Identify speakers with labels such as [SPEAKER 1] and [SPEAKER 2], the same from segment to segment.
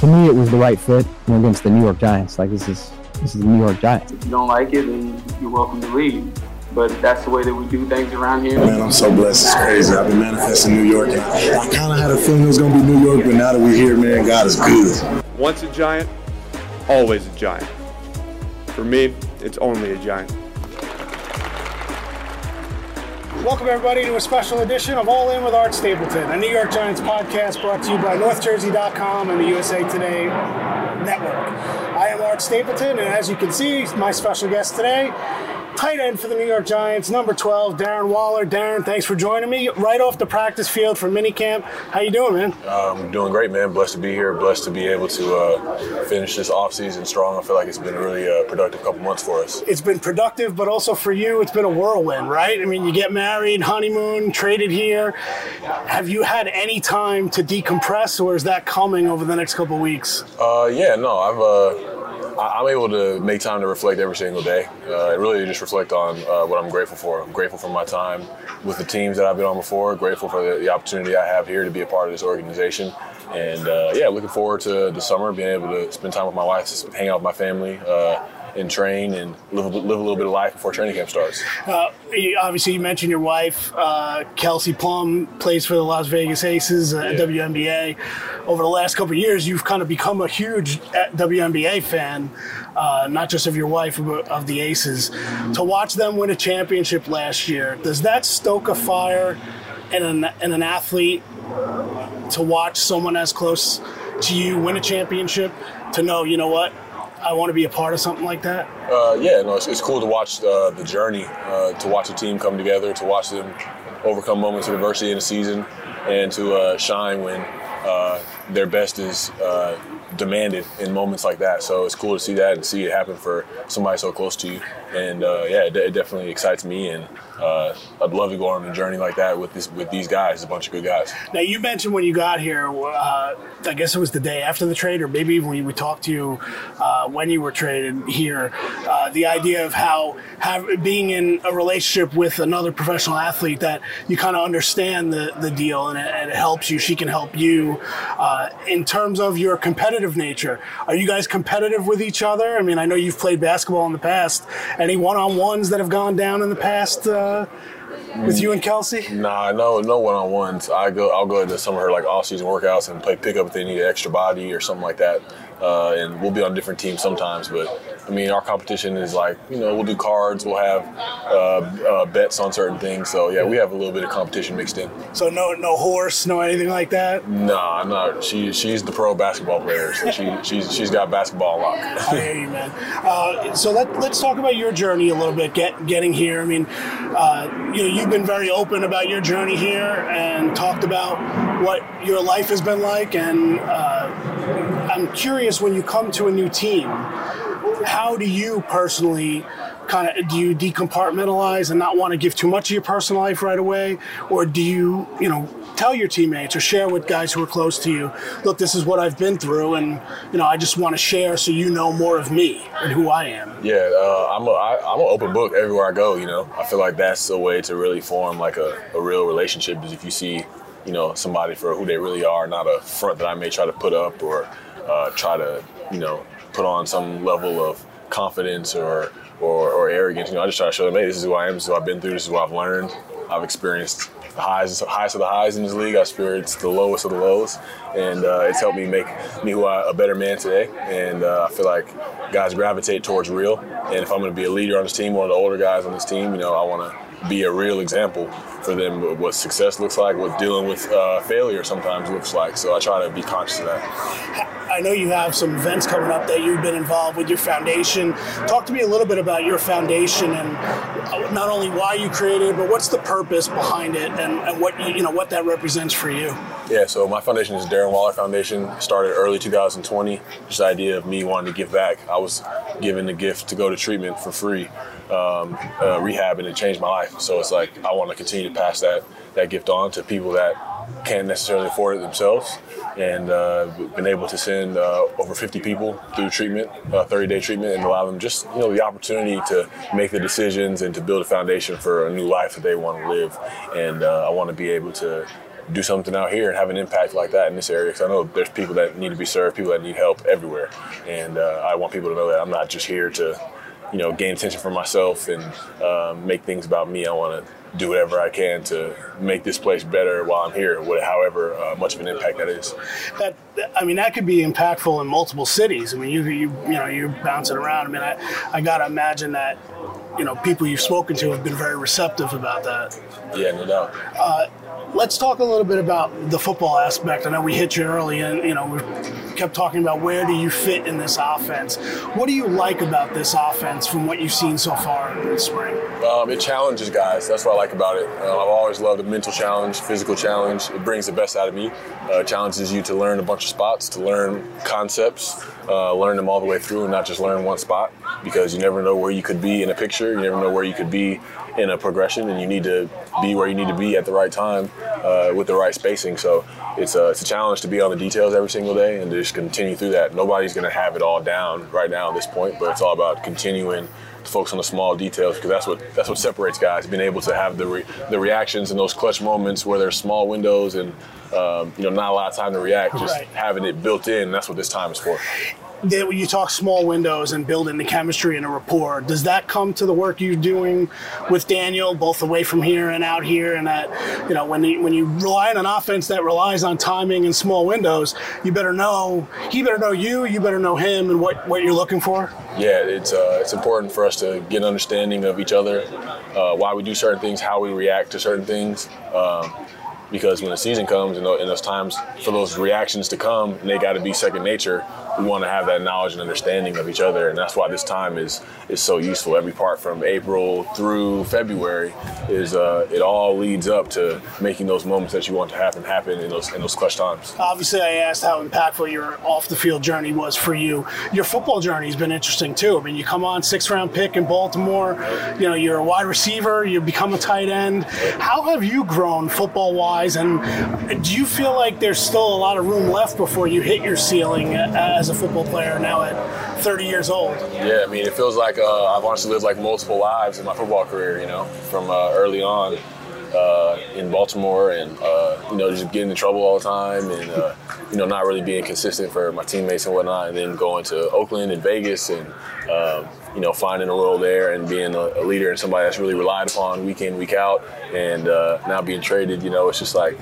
[SPEAKER 1] to me, it was the right fit you know, against the New York Giants. Like this is this is the New York Giants.
[SPEAKER 2] If you don't like it, then you're welcome to leave. But that's the way that we do things around here.
[SPEAKER 3] Man, I'm so blessed. It's crazy. I've been manifesting New York, and I, I kind of had a feeling it was going to be New York, but now that we're here, man, God is good.
[SPEAKER 4] Once a giant, always a giant. For me, it's only a giant.
[SPEAKER 5] Welcome, everybody, to a special edition of All In with Art Stapleton, a New York Giants podcast brought to you by NorthJersey.com and the USA Today Network. I am Art Stapleton, and as you can see, my special guest today, tight end for the New York Giants, number 12, Darren Waller. Darren, thanks for joining me right off the practice field for minicamp. How you doing, man?
[SPEAKER 6] I'm um, doing great, man. Blessed to be here. Blessed to be able to uh, finish this offseason strong. I feel like it's been a really uh, productive couple months for us.
[SPEAKER 5] It's been productive, but also for you, it's been a whirlwind, right? I mean, you get married, honeymoon, traded here. Have you had any time to decompress, or is that coming over the next couple weeks?
[SPEAKER 6] Uh, yeah, no, I've uh, I'm able to make time to reflect every single day. Uh, really just reflect on uh, what I'm grateful for. I'm grateful for my time with the teams that I've been on before. Grateful for the, the opportunity I have here to be a part of this organization. And uh, yeah, looking forward to the summer, being able to spend time with my wife, hang out with my family uh, and train and live, live a little bit of life before training camp starts. Uh,
[SPEAKER 5] obviously, you mentioned your wife, uh, Kelsey Plum, plays for the Las Vegas Aces, uh, yeah. WNBA. Over the last couple years, you've kind of become a huge uh, WNBA fan, uh, not just of your wife, but of the Aces. To watch them win a championship last year, does that stoke a fire in an, in an athlete to watch someone as close to you win a championship? To know, you know what, I want to be a part of something like that?
[SPEAKER 6] Uh, yeah, no, it's, it's, cool to watch uh, the journey, uh, to watch a team come together, to watch them overcome moments of adversity in a season, and to uh, shine when uh, their best is uh, demanded in moments like that. So it's cool to see that and see it happen for somebody so close to you. And yeah, it, it definitely excites me and uh, I'd love to go on a journey like that with this with these guys, a bunch of good guys.
[SPEAKER 5] Now you mentioned when you got here, uh, I guess it was the day after the trade, or maybe when we talked to you uh, when you were traded here, uh, the idea of how have, being in a relationship with another professional athlete that you kind of understand the, the deal and it, and it, helps you. She can help you uh, in terms of your competitive nature. Are you guys competitive with each other? I mean, I know you've played basketball in the past. Any one on ones that have gone down in the past? Uh, uh, with you and Kelsey?
[SPEAKER 6] Nah, no, no one on ones. I go, I'll go to some of her like off season workouts and play pickup if they need an extra body or something like that. Uh, and we'll be on different teams sometimes, but I mean, our competition is like, you know, we'll do cards, we'll have uh, uh, bets on certain things. So yeah, we have a little bit of competition mixed in.
[SPEAKER 5] So no, no horse, no anything like that.
[SPEAKER 6] Nah, no. She she's the pro basketball player, so she she's she's got basketball lock.
[SPEAKER 5] I hear you, man. Uh, so let let's talk about your journey a little bit. Get getting here. I mean, uh, you know, you've been very open about your journey here and talked about what your life has been like, and uh, I'm curious when you come to a new team how do you personally kind of do you decompartmentalize and not want to give too much of your personal life right away? Or do you you know tell your teammates or share with guys who are close to you look this is what i've been through and you know i just want to share so you know more of me and who i am.
[SPEAKER 6] Yeah uh, i'm a I, i'm an open book everywhere i go you know? I feel like that's a way to really form like a, a real relationship is if you see you know somebody for who they really are not a front that i may try to put up or uh, try to you know put on some level of confidence or, or, or arrogance. You know, I just try to show them, hey, this is who I am, this is what I've been through, this is what I've learned. I've experienced the highs, highest of the highs in this league. I've experienced the lowest of the lows, and uh, it's helped me make me who I, a better man today. And uh, I feel like guys gravitate towards real. And if I'm going to be a leader on this team, one of the older guys on this team, you know, I want to be a real example for them what success looks like, what dealing with uh, failure sometimes looks like. So I try to be conscious of that.
[SPEAKER 5] I know you have some events coming up that you've been involved with your foundation. Talk to me a little bit about your foundation and not only why you created it, but what's the purpose behind it and, and what you know what that represents for you.
[SPEAKER 6] Yeah, so my foundation is Darren Waller Foundation. Started early 2020. Just the idea of me wanting to give back. I was given the gift to go to treatment for free, um, uh, rehab, and it changed my life. So it's like I want to continue to pass that that gift on to people that can't necessarily afford it themselves and uh, been able to send uh, over 50 people through treatment, 30-day uh, treatment, and allow them just you know the opportunity to make the decisions and to build a foundation for a new life that they want to live. And uh, I want to be able to do something out here and have an impact like that in this area. Because I know there's people that need to be served, people that need help everywhere, and uh, I want people to know that I'm not just here to, you know, gain attention for myself and um, make things about me. I want to do whatever I can to make this place better while I'm here, however uh, much of an impact that is.
[SPEAKER 5] That I mean, that could be impactful in multiple cities. I mean, you you you know you're bouncing around. I mean, I I gotta imagine that you know people you've spoken to have been very receptive about that.
[SPEAKER 6] Yeah, no doubt.
[SPEAKER 5] Uh, let's talk a little bit about the football aspect. I know we hit you early, and you know we kept talking about where do you fit in this offense. What do you like about this offense from what you've seen so far in the spring?
[SPEAKER 6] Um, it challenges guys. That's what I like about it. Uh, I've always loved a mental challenge, physical challenge. It brings the best out of me. Uh, challenges you to learn a bunch of spots, to learn concepts, uh, learn them all the way through, and not just learn one spot because you never know where you could be in a picture. You never know where you could be in a progression, and you need to be where you need to be at the right time uh, with the right spacing. So it's a, it's a challenge to be on the details every single day and to just continue through that. Nobody's going to have it all down right now at this point, but it's all about continuing to focus on the small details because that's what that's what separates guys. Being able to have the re, the reactions in those clutch moments where there's small windows and um, you know not a lot of time to react. Just
[SPEAKER 5] Right.
[SPEAKER 6] having it built in. That's what this time is for.
[SPEAKER 5] that when you talk small windows and building the chemistry and a rapport, does that come to the work you're doing with Daniel, both away from here and out here? And that, you know, when you, when you rely on an offense that relies on timing and small windows, you better know he better know you, you better know him, and what what you're looking for.
[SPEAKER 6] yeah, it's uh, it's important for us to get an understanding of each other, uh, why we do certain things, how we react to certain things. Um, because when the season comes and tho- and those times for those reactions to come, they got to be second nature. We want to have that knowledge and understanding of each other, and that's why this time is is so useful. Every part from April through February is uh, it all leads up to making those moments that you want to happen happen in those in those clutch times.
[SPEAKER 5] Obviously, I asked how impactful your off the field journey was for you. Your football journey has been interesting too. I mean, you come on six round pick in Baltimore. You know, you're a wide receiver. You become a tight end. How have you grown football wise? And do you feel like there's still a lot of room left before you hit your ceiling as a football player now at 30 years old?
[SPEAKER 6] Yeah, I mean, it feels like uh, I've honestly lived like multiple lives in my football career. You know, from uh, early on uh, in Baltimore, and uh, you know, just getting in trouble all the time, and uh, you know, not really being consistent for my teammates and whatnot, and then going to Oakland and Vegas, and um, you know, finding a role there and being a, a leader and somebody that's really relied upon week in, week out, and uh, now being traded. You know, it's just like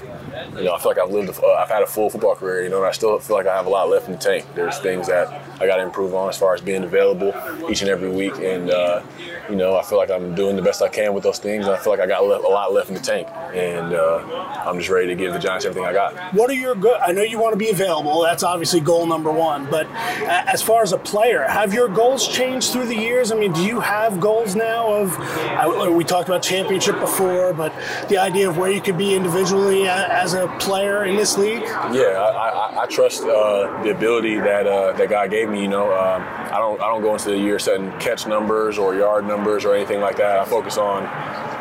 [SPEAKER 6] you know, I feel like I've lived, uh, I've had a full football career, you know, and I still feel like I have a lot left in the tank. There's things that I got to improve on as far as being available each and every week, and uh, you know, I feel like I'm doing the best I can with those things. And I feel like I got a lot left in the tank, and uh, I'm just ready to give the Giants everything I got.
[SPEAKER 5] What are your good? I know you want to be available. That's obviously goal number one. But as far as a player, have your goals changed through the years? I mean, do you have goals now? Of we talked about championship before, but the idea of where you could be individually as a player in this league.
[SPEAKER 6] Yeah, I, I, I trust uh, the ability that uh, that God gave me. You know, um, I don't I don't go into the year setting catch numbers or yard numbers or anything like that. I focus on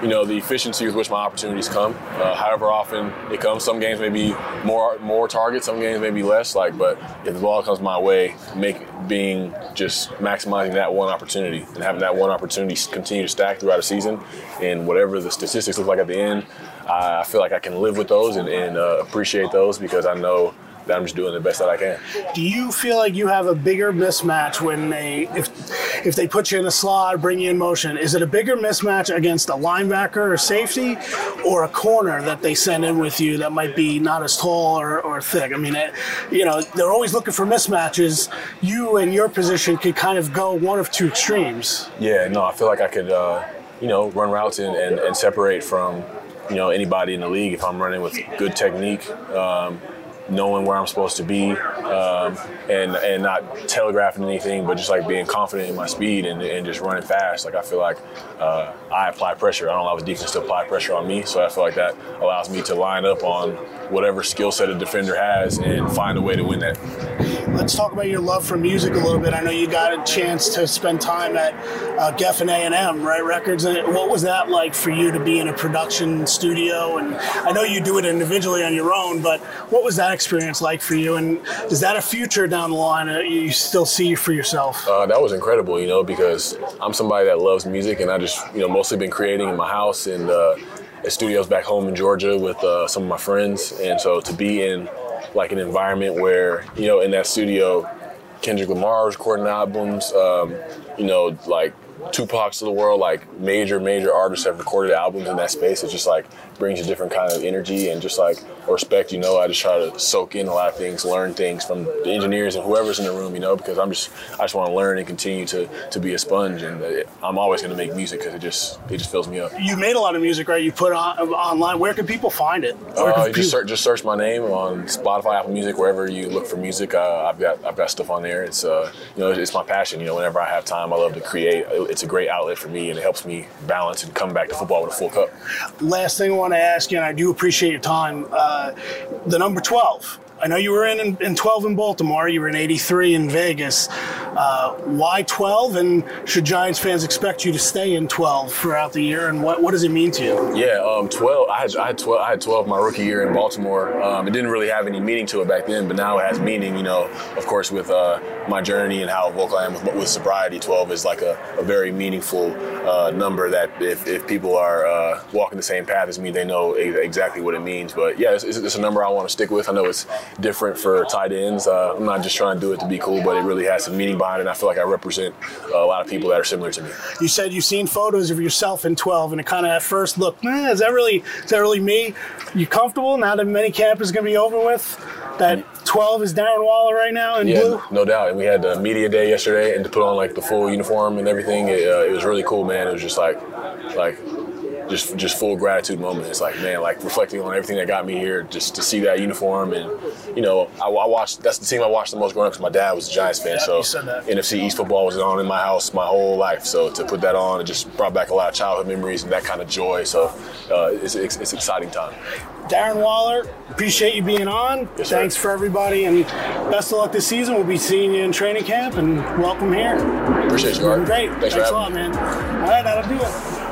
[SPEAKER 6] you know the efficiency with which my opportunities come. Uh, however often it comes, some games may be more more targets, some games may be less. Like, but if the ball comes my way, make being just maximizing that one opportunity and having that one opportunity continue to stack throughout a season, and whatever the statistics look like at the end, I feel like I can live with those and, and uh, appreciate those because I know that I'm just doing the best that I can.
[SPEAKER 5] Do you feel like you have a bigger mismatch when they if if they put you in a slot, bring you in motion? Is it a bigger mismatch against a linebacker or safety, or a corner that they send in with you that might be not as tall or, or thick? I mean, it, you know, they're always looking for mismatches. You and your position could kind of go one of two extremes.
[SPEAKER 6] Yeah, no, I feel like I could, uh, you know, run routes and, and, and separate from, you know, anybody in the league if I'm running with good technique, um, knowing where I'm supposed to be, um, and and not telegraphing anything, but just like being confident in my speed and, and just running fast. Like I feel like uh, I apply pressure. I don't allow the defense to apply pressure on me, so I feel like that allows me to line up on whatever skill set a defender has and find a way to win that.
[SPEAKER 5] Let's talk about your love for music a little bit. I know you got a chance to spend time at uh, Geffen A&M, right? Records. And what was that like for you to be in a production studio? And I know you do it individually on your own, but what was that experience like for you? And is that a future down the line uh, you still see for yourself?
[SPEAKER 6] Uh, that was incredible, you know, because I'm somebody that loves music, and I just, you know, mostly been creating in my house and uh, at studios back home in Georgia with uh, some of my friends, and so to be in like an environment where you know in that studio, Kendrick Lamar was recording albums, um, you know, like Tupac's of the world, like major, major artists have recorded albums in that space. It just like brings a different kind of energy and just like respect, you know. I just try to soak in a lot of things, learn things from the engineers and whoever's in the room, you know, because I'm just, I just want to learn and continue to, to be a sponge. And uh, I'm always going to make music because it just, it just fills me up.
[SPEAKER 5] You made a lot of music, right? You put on online. Where can people find it?
[SPEAKER 6] Uh, you just search, just search my name on Spotify, Apple Music, wherever you look for music. Uh, I've got I've got stuff on there. It's uh, you know it's my passion. You know, whenever I have time, I love to create. It's a great outlet for me, and it helps me balance and come back to football with a full cup.
[SPEAKER 5] Last thing I want to ask you, and I do appreciate your time. Uh, the number 12. I know you were in, in, in 12 in Baltimore. You were in 83 in Vegas. Uh, why 12? And should Giants fans expect you to stay in 12 throughout the year? And what, what does it mean to you?
[SPEAKER 6] Yeah, um, twelve. I had I had twelve. I had twelve my rookie year in Baltimore. Um, it didn't really have any meaning to it back then, but now it has meaning. You know, of course, with uh, my journey and how vocal I am with, with sobriety, twelve is like a, a very meaningful uh, number. That if, if people are uh, walking the same path as me, they know exactly what it means. But yeah, it's, it's, it's a number I want to stick with. I know it's different for tight ends. Uh, I'm not just trying to do it to be cool, but it really has some meaning it. And I feel like I represent a lot of people that are similar to me.
[SPEAKER 5] You said you've seen photos of yourself in 12, and it kind of at first looked, eh, is that really is that really me? You comfortable now that minicamp is going to be over with? That 12 is Darren Waller right now in
[SPEAKER 6] Yeah,
[SPEAKER 5] blue.
[SPEAKER 6] no doubt. And we had the media day yesterday, and to put on like the full uniform and everything, it, uh, it was really cool, man. It was just like, like, just just full gratitude moment. It's like, man, like reflecting on everything that got me here, just to see that uniform, and you know, I, I watched. That's the team I watched the most growing up because my dad was a Giants fan. So
[SPEAKER 5] you said that.
[SPEAKER 6] NFC East football was on in my house my whole life. So to put that on, it just brought back a lot of childhood memories and that kind of joy. So uh, it's, it's it's exciting time.
[SPEAKER 5] Darren Waller, appreciate you being on.
[SPEAKER 6] Yes.
[SPEAKER 5] Thanks for everybody, and best of luck this season. We'll be seeing you in training camp, and welcome here.
[SPEAKER 6] Appreciate you, Art.
[SPEAKER 5] Great.
[SPEAKER 6] Thanks,
[SPEAKER 5] Thanks,
[SPEAKER 6] for
[SPEAKER 5] a lot,
[SPEAKER 6] me.
[SPEAKER 5] man. All right, that'll do it.